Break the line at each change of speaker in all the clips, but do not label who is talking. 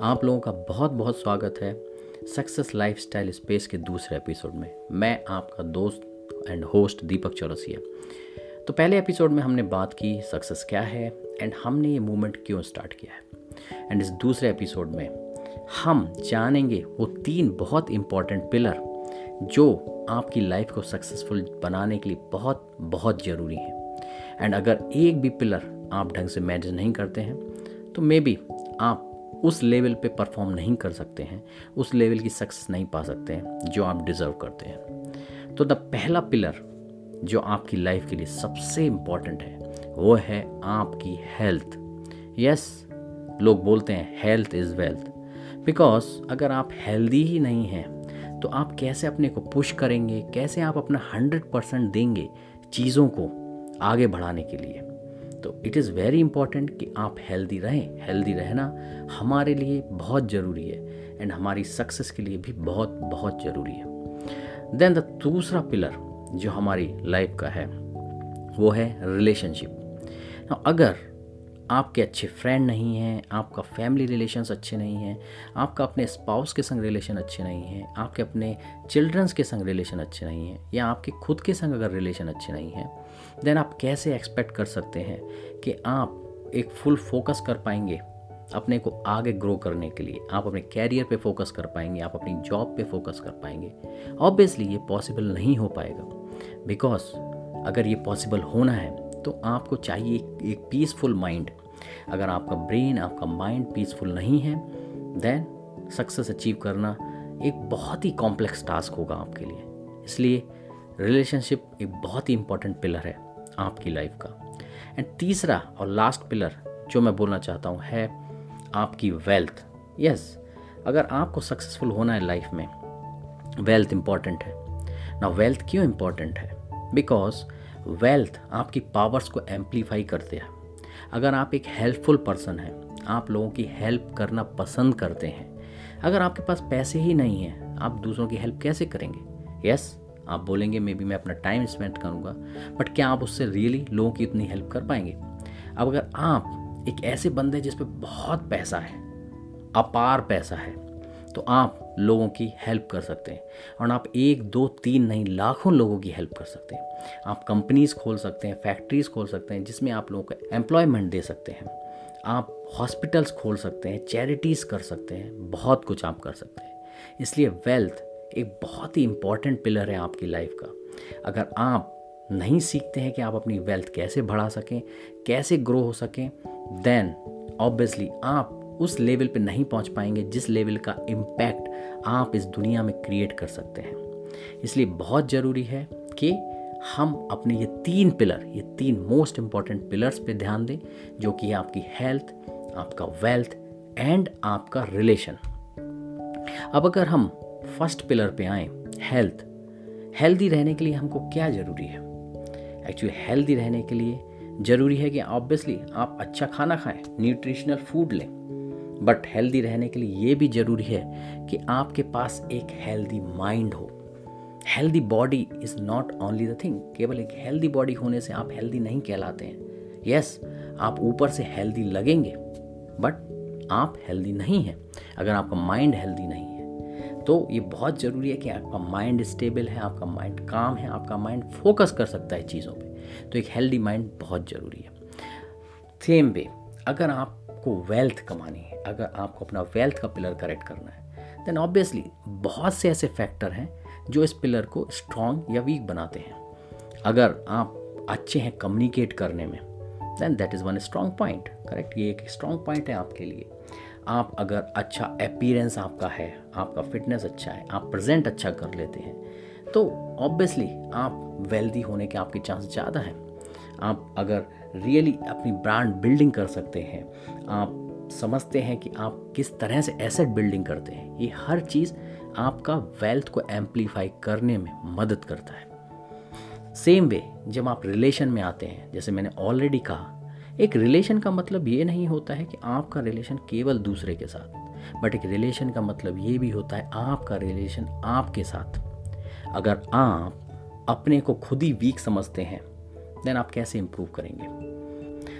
आप लोगों का बहुत बहुत स्वागत है सक्सेस लाइफस्टाइल स्पेस के दूसरे एपिसोड में। मैं आपका दोस्त एंड होस्ट दीपक चौरसिया। तो पहले एपिसोड में हमने बात की सक्सेस क्या है एंड हमने ये मूवमेंट क्यों स्टार्ट किया है। एंड इस दूसरे एपिसोड में हम जानेंगे वो तीन बहुत इंपॉर्टेंट पिलर जो आपकी लाइफ को सक्सेसफुल बनाने के लिए बहुत बहुत ज़रूरी है। एंड अगर एक भी पिलर आप ढंग से मैनेज नहीं करते हैं तो मे बी आप उस लेवल पे परफॉर्म नहीं कर सकते हैं, उस लेवल की सक्सेस नहीं पा सकते हैं जो आप डिज़र्व करते हैं। तो द पहला पिलर जो आपकी लाइफ के लिए सबसे इंपॉर्टेंट है, वो है आपकी हेल्थ। यस, लोग बोलते हैं हेल्थ इज़ वेल्थ। बिकॉज़ अगर आप हेल्दी ही नहीं हैं तो आप कैसे अपने को पुश करेंगे, कैसे आप अपना हंड्रेड परसेंट देंगे चीज़ों को आगे बढ़ाने के लिए? तो इट इज़ वेरी इंपॉर्टेंट कि आप हेल्दी रहें हेल्दी रहना हमारे लिए बहुत ज़रूरी है एंड हमारी सक्सेस के लिए भी बहुत बहुत ज़रूरी है। देन द दूसरा पिलर जो हमारी लाइफ का है, वो है रिलेशनशिप अगर आपके अच्छे फ्रेंड नहीं हैं, आपका फैमिली रिलेशंस अच्छे नहीं हैं, आपका अपने स्पाउस के संग रिलेशन अच्छे नहीं हैं, आपके अपने चिल्ड्रंस के संग रिलेशन अच्छे नहीं हैं, या आपके खुद के संग अगर रिलेशन अच्छे नहीं हैं देन आप कैसे एक्सपेक्ट कर सकते हैं कि आप एक फुल फोकस कर पाएँगे अपने को आगे ग्रो करने के लिए? आप अपने कैरियर पे फोकस कर पाएँगे, आप अपनी जॉब पे फोकस कर पाएँगे। ऑब्वियसली ये पॉसिबल नहीं हो पाएगा। बिकॉज़ अगर ये पॉसिबल होना है तो आपको चाहिए एक पीसफुल माइंड अगर आपका ब्रेन आपका माइंड पीसफुल नहीं है देन सक्सेस अचीव करना एक बहुत ही कॉम्प्लेक्स टास्क होगा आपके लिए। इसलिए रिलेशनशिप एक बहुत ही इंपॉर्टेंट पिलर है। आपकी लाइफ का। एंड तीसरा और लास्ट पिलर जो मैं बोलना चाहता हूँ है आपकी वेल्थ यस yes, अगर आपको सक्सेसफुल होना है लाइफ में वेल्थ इंपॉर्टेंट है। ना वेल्थ क्यों इंपॉर्टेंट है? बिकॉज़ वेल्थ आपकी पावर्स को एम्पलीफाई करते हैं। अगर आप एक हेल्पफुल पर्सन हैं आप लोगों की हेल्प करना पसंद करते हैं। अगर आपके पास पैसे ही नहीं हैं आप दूसरों की हेल्प कैसे करेंगे? यस yes, आप बोलेंगे मे बी मैं अपना टाइम स्पेंड करूँगा. बट क्या आप उससे रियली लोगों की इतनी हेल्प कर पाएँगे? अब अगर आप एक ऐसे बंदे जिस पर बहुत पैसा है, अपार पैसा है तो आप लोगों की हेल्प कर सकते हैं। और आप एक, दो, तीन नहीं, लाखों लोगों की हेल्प कर सकते हैं। आप कंपनीज़ खोल सकते हैं फैक्ट्रीज खोल सकते हैं, जिसमें आप लोगों को एम्प्लॉयमेंट दे सकते हैं। आप हॉस्पिटल्स खोल सकते हैं चैरिटीज़ कर सकते हैं, बहुत कुछ आप कर सकते हैं। इसलिए वेल्थ एक बहुत ही इंपॉर्टेंट पिलर है आपकी लाइफ का। अगर आप नहीं सीखते हैं कि आप अपनी वेल्थ कैसे बढ़ा सकें, कैसे ग्रो हो सकें देन ऑब्वियसली आप उस लेवल पे नहीं पहुँच पाएँगे जिस लेवल का इम्पैक्ट आप इस दुनिया में क्रिएट कर सकते हैं। इसलिए बहुत ज़रूरी है कि हम अपने ये तीन पिलर ये तीन मोस्ट इंपॉर्टेंट पिलर्स पे ध्यान दें, जो कि आपकी हेल्थ आपका वेल्थ एंड आपका रिलेशन अब अगर हम फ़र्स्ट पिलर पे आए हेल्थ हेल्दी रहने के लिए हमको क्या ज़रूरी है? एक्चुअली हेल्दी रहने के लिए ज़रूरी है कि ऑब्वियसली आप अच्छा खाना खाएँ न्यूट्रिशनल फ़ूड लें। बट हेल्दी रहने के लिए ये भी ज़रूरी है कि आपके पास एक हेल्दी माइंड हो। Healthy body is not only the thing केवल एक हेल्दी बॉडी होने से आप हेल्दी नहीं कहलाते हैं। यस yes, आप ऊपर से हेल्दी लगेंगे बट आप हेल्दी नहीं हैं। अगर आपका माइंड हेल्दी नहीं है तो ये बहुत ज़रूरी है कि आपका माइंड स्टेबल है, आपका माइंड काम है, आपका माइंड फोकस कर सकता है चीज़ों पे। तो एक हेल्दी माइंड बहुत ज़रूरी है। सेम वे अगर आपको वेल्थ कमानी है, अगर आपको अपना वेल्थ का पिलर करेक्ट करना है देन ऑब्वियसली बहुत से ऐसे फैक्टर हैं जो इस पिलर को स्ट्रॉन्ग या वीक बनाते हैं। अगर आप अच्छे हैं कम्युनिकेट करने में then that is one strong point correct ये एक स्ट्रॉन्ग पॉइंट है आपके लिए। आप अगर अच्छा अपीरेंस आपका है, आपका फिटनेस अच्छा है, आप प्रेजेंट अच्छा कर लेते हैं तो ऑब्वियसली आप वेल्दी होने के आपके चांस ज़्यादा हैं। आप अगर रियली अपनी ब्रांड बिल्डिंग कर सकते हैं, आप समझते हैं कि आप किस तरह से एसेट बिल्डिंग करते हैं, ये हर चीज़ आपका वेल्थ को एम्पलीफाई करने में मदद करता है। सेम वे जब आप रिलेशन में आते हैं, जैसे मैंने ऑलरेडी कहा एक रिलेशन का मतलब ये नहीं होता है कि आपका रिलेशन केवल दूसरे के साथ बट एक रिलेशन का मतलब ये भी होता है आपका रिलेशन आपके साथ। अगर आप अपने को खुद ही वीक समझते हैं देन आप कैसे इम्प्रूव करेंगे?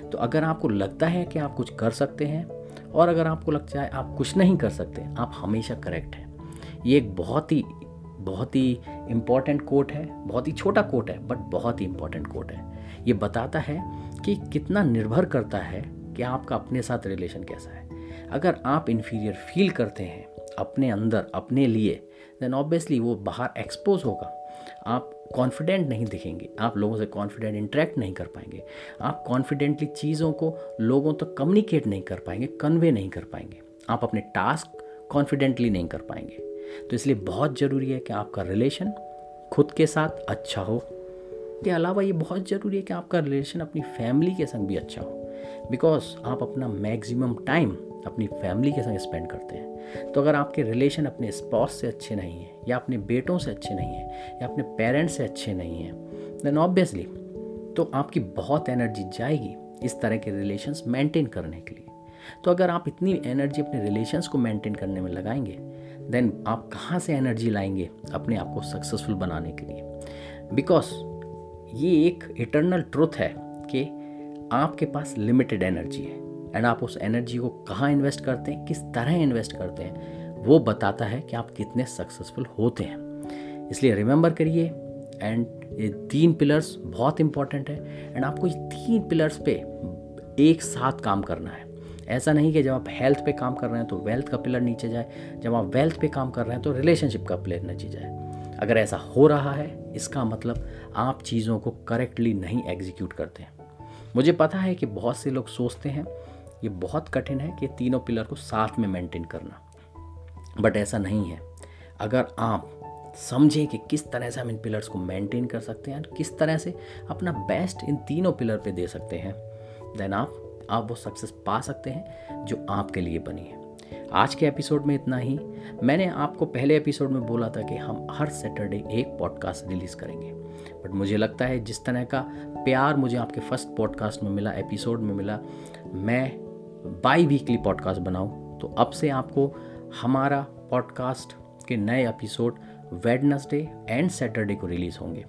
तो अगर आपको लगता है कि आप कुछ कर सकते हैं, और अगर आपको लगता है आप कुछ नहीं कर सकते, आप हमेशा करेक्ट हैं। ये एक बहुत ही बहुत ही इंपॉर्टेंट कोट है, बहुत ही छोटा कोट है बट बहुत ही इंपॉर्टेंट कोट है। ये बताता है कि कितना निर्भर करता है कि आपका अपने साथ रिलेशन कैसा है। अगर आप इन्फीरियर फील करते हैं अपने अंदर, अपने लिए देन ऑब्वियसली वो बाहर एक्सपोज होगा। आप कॉन्फिडेंट नहीं दिखेंगे, आप लोगों से कॉन्फिडेंट इंटरेक्ट नहीं कर पाएँगे। आप कॉन्फिडेंटली चीज़ों को लोगों तक तो कम्युनिकेट नहीं कर पाएँगे कन्वे नहीं कर पाएँगे। आप अपने टास्क कॉन्फिडेंटली नहीं कर पाएँगे। तो इसलिए बहुत ज़रूरी है कि आपका रिलेशन खुद के साथ अच्छा हो। के अलावा ये बहुत ज़रूरी है कि आपका रिलेशन अपनी फैमिली के संग भी अच्छा हो। बिकॉज़ आप अपना मैक्सिमम टाइम अपनी फैमिली के संग स्पेंड करते हैं। तो अगर आपके रिलेशन अपने स्पॉस से अच्छे नहीं हैं, या अपने बेटों से अच्छे नहीं हैं, या अपने पेरेंट्स से अच्छे नहीं हैं देन ऑब्वियसली तो आपकी बहुत एनर्जी जाएगी इस तरह के रिलेशंस मेंटेन करने के लिए। तो अगर आप इतनी एनर्जी अपने रिलेशंस को मेंटेन करने में लगाएँगे देन आप कहाँ से एनर्जी लाएँगे अपने आप को सक्सेसफुल बनाने के लिए? बिकॉज़ ये एक इटर्नल ट्रुथ है कि आपके पास लिमिटेड एनर्जी है। एंड आप उस एनर्जी को कहाँ इन्वेस्ट करते हैं? किस तरह इन्वेस्ट करते हैं? वो बताता है कि आप कितने सक्सेसफुल होते हैं। इसलिए रिमेंबर करिए। एंड ये तीन पिलर्स बहुत इंपॉर्टेंट है। एंड आपको ये तीन पिलर्स पे एक साथ काम करना है। ऐसा नहीं कि जब आप हेल्थ पे काम कर रहे हैं तो वेल्थ का पिलर नीचे जाए, जब आप वेल्थ पे काम कर रहे हैं तो रिलेशनशिप का पिलर नीचे जाए। अगर ऐसा हो रहा है, इसका मतलब आप चीज़ों को करेक्टली नहीं एग्जीक्यूट करते हैं। मुझे पता है कि बहुत से लोग सोचते हैं, ये बहुत कठिन है कि तीनों पिलर को साथ में मेंटेन करना। बट ऐसा नहीं है। अगर आप समझें कि किस तरह से हम इन पिलर्स को मेंटेन कर सकते हैं, किस तरह से अपना बेस्ट इन तीनों पिलर पे दे सकते हैं देन आप आप वो सक्सेस पा सकते हैं जो आपके लिए बनी है। आज के एपिसोड में इतना ही। मैंने आपको पहले एपिसोड में बोला था कि हम हर सैटरडे एक पॉडकास्ट रिलीज़ करेंगे। बट मुझे लगता है जिस तरह का प्यार मुझे आपके फ़र्स्ट पॉडकास्ट में मिला, एपिसोड में मिला, मैं बाई वीकली पॉडकास्ट बनाऊँ तो अब से आपको हमारा पॉडकास्ट के नए एपिसोड वेडनसडे एंड सैटरडे को रिलीज़ होंगे।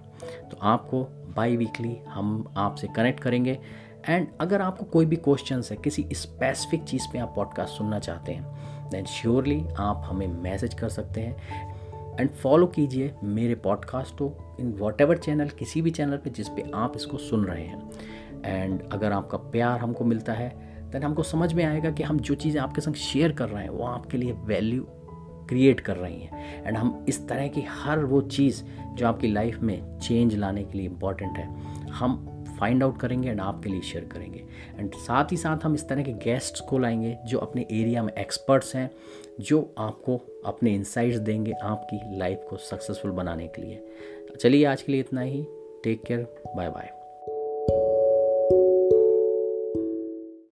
तो आपको बाई वीकली हम आपसे कनेक्ट करेंगे। एंड अगर आपको कोई भी क्वेश्चन है, किसी स्पेसिफिक चीज़ पे आप पॉडकास्ट सुनना चाहते हैं देन श्योरली आप हमें मैसेज कर सकते हैं। एंड फॉलो कीजिए मेरे पॉडकास्ट को इन वॉट एवर चैनल किसी भी चैनल पे जिस पे आप इसको सुन रहे हैं। एंड अगर आपका प्यार हमको मिलता है देन हमको समझ में आएगा कि हम जो चीज़ें आपके संग शेयर कर रहे हैं, वो आपके लिए वैल्यू क्रिएट कर रही हैं। एंड हम इस तरह की हर वो चीज़ जो आपकी लाइफ में चेंज लाने के लिए इंपॉर्टेंट है, हम फाइंड आउट करेंगे एंड आपके लिए शेयर करेंगे। एंड साथ ही साथ हम इस तरह के गेस्ट्स को लाएँगे जो अपने एरिया में एक्सपर्ट्स हैं, जो आपको अपने इंसाइट्स देंगे आपकी लाइफ को सक्सेसफुल बनाने के लिए। चलिए आज के लिए इतना ही। Take care bye bye